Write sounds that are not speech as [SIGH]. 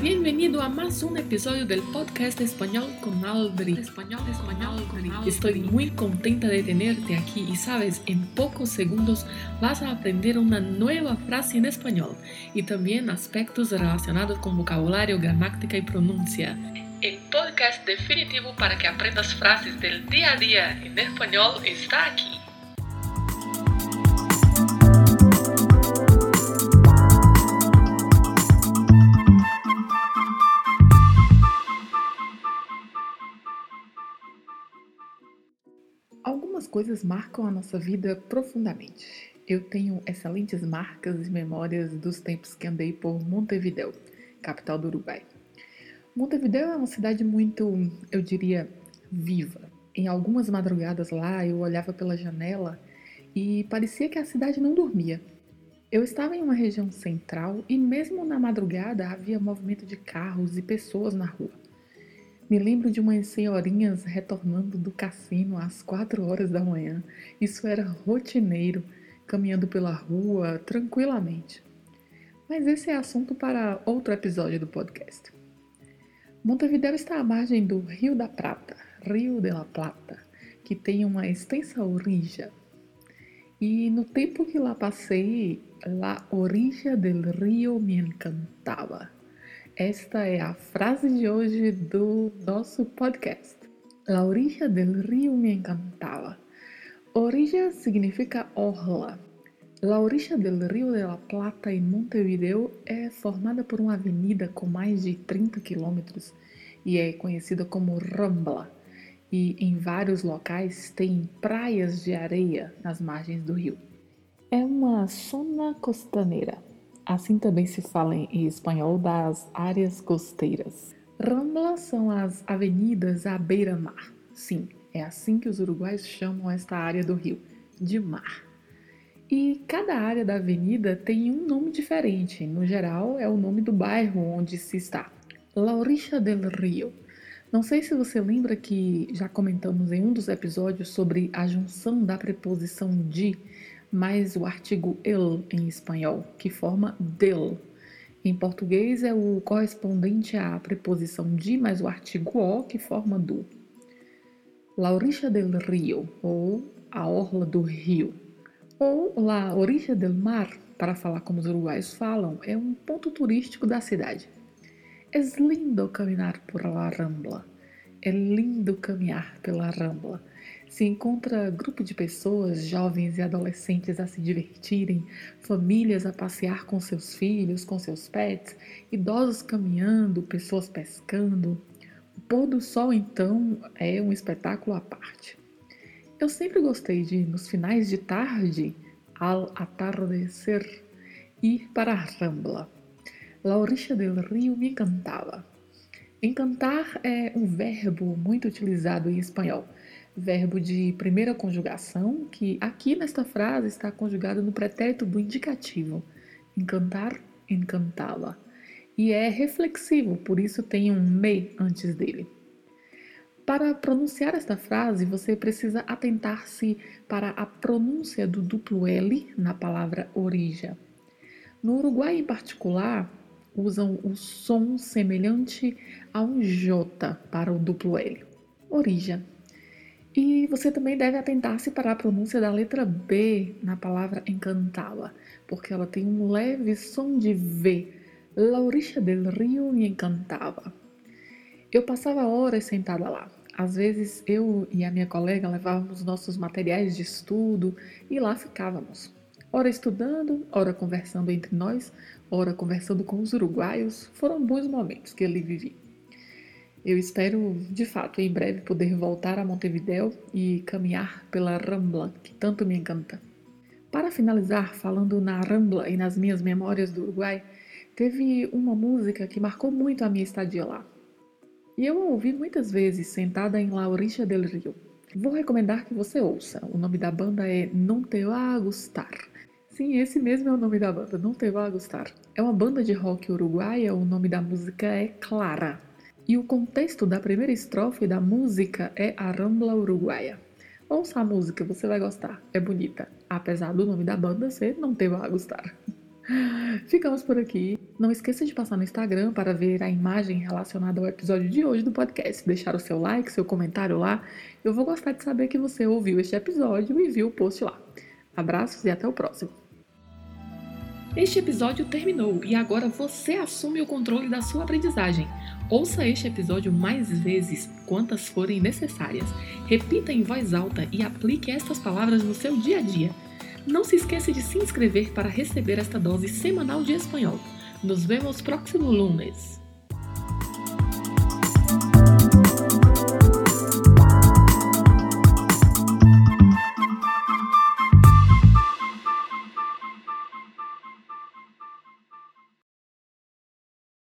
Bienvenido a más un episodio del podcast Español con Aldri. Español, español con Aldri. Estoy muy contenta de tenerte aquí y sabes, en pocos segundos vas a aprender una nueva frase en español y también aspectos relacionados con vocabulario, gramática y pronuncia. El podcast definitivo para que aprendas frases del día a día en español está aquí. Algumas coisas marcam a nossa vida profundamente. Eu tenho excelentes marcas e memórias dos tempos que andei por Montevideo, capital do Uruguai. Montevideo é uma cidade muito, eu diria, viva. Em algumas madrugadas lá, eu olhava pela janela e parecia que a cidade não dormia. Eu estava em uma região central e, mesmo na madrugada, havia movimento de carros e pessoas na rua. Me lembro de umas senhorinhas retornando do cassino às quatro horas da manhã. Isso era rotineiro, caminhando pela rua tranquilamente. Mas esse é assunto para outro episódio do podcast. Montevideo está à margem do Rio da Prata, Rio de la Plata, que tem uma extensa orilla. E no tempo que lá passei, la orilla del rio me encantava. Esta é a frase de hoje do nosso podcast. La orilla del río me encantava. Orilla significa orla. La orilla del Rio de la Plata em Montevideo é formada por uma avenida com mais de 30 quilômetros e é conhecida como Rambla. E em vários locais tem praias de areia nas margens do rio. É uma zona costaneira Assim também se fala em espanhol das áreas costeiras. Rambla são as avenidas à beira-mar. Sim, é assim que os uruguaios chamam esta área do rio, de mar. E cada área da avenida tem um nome diferente. No geral, é o nome do bairro onde se está. Laurixa del Rio. Não sei se você lembra que já comentamos em um dos episódios sobre a junção da preposição de mais o artigo el em espanhol, que forma del. Em português é o correspondente à preposição de mais o artigo o, que forma do. La orilla del río, ou a orla do rio. Ou la orilla del mar, para falar como os uruguaios falam, é um ponto turístico da cidade. É lindo caminhar por la Rambla. É lindo caminhar pela Rambla se encontra grupo de pessoas, jovens e adolescentes a se divertirem, famílias a passear com seus filhos, com seus pets, idosos caminhando, pessoas pescando. O pôr do sol, então, é um espetáculo à parte. Eu sempre gostei de, nos finais de tarde, ao atardecer, ir para a Rambla. La orilla del rio me encantava. Encantar é um verbo muito utilizado em espanhol verbo de primeira conjugação, que aqui nesta frase está conjugado no pretérito do indicativo, encantar, encantá-la. E é reflexivo, por isso tem um me antes dele. Para pronunciar esta frase, você precisa atentar-se para a pronúncia do duplo L na palavra orija. No Uruguai, em particular, usam o som semelhante a um J para o duplo L. Orija. E você também deve atentar-se para a pronúncia da letra B na palavra encantá-la, porque ela tem um leve som de V. La orilla del rio me encantava. Eu passava horas sentada lá. Às vezes eu e a minha colega levávamos nossos materiais de estudo e lá ficávamos. Ora estudando, ora conversando entre nós, ora conversando com os uruguaios. Foram bons momentos que ele vivia. Eu espero, de fato, em breve poder voltar a Montevideo e caminhar pela Rambla, que tanto me encanta. Para finalizar, falando na Rambla e nas minhas memórias do Uruguai, teve uma música que marcou muito a minha estadia lá. E eu a ouvi muitas vezes sentada em La Orilla del Rio. Vou recomendar que você ouça. O nome da banda é Não Te a Gustar. Sim, esse mesmo é o nome da banda, Não Te a Gustar. É uma banda de rock uruguaia, o nome da música é Clara. E o contexto da primeira estrofe da música é a Rambla Uruguaia. Ouça a música, você vai gostar. É bonita. Apesar do nome da banda ser Não Te Vai Gostar. [LAUGHS] Ficamos por aqui. Não esqueça de passar no Instagram para ver a imagem relacionada ao episódio de hoje do podcast, deixar o seu like, seu comentário lá. Eu vou gostar de saber que você ouviu este episódio e viu o post lá. Abraços e até o próximo. Este episódio terminou e agora você assume o controle da sua aprendizagem. Ouça este episódio mais vezes, quantas forem necessárias. Repita em voz alta e aplique estas palavras no seu dia a dia. Não se esqueça de se inscrever para receber esta dose semanal de espanhol. Nos vemos próximo lunes.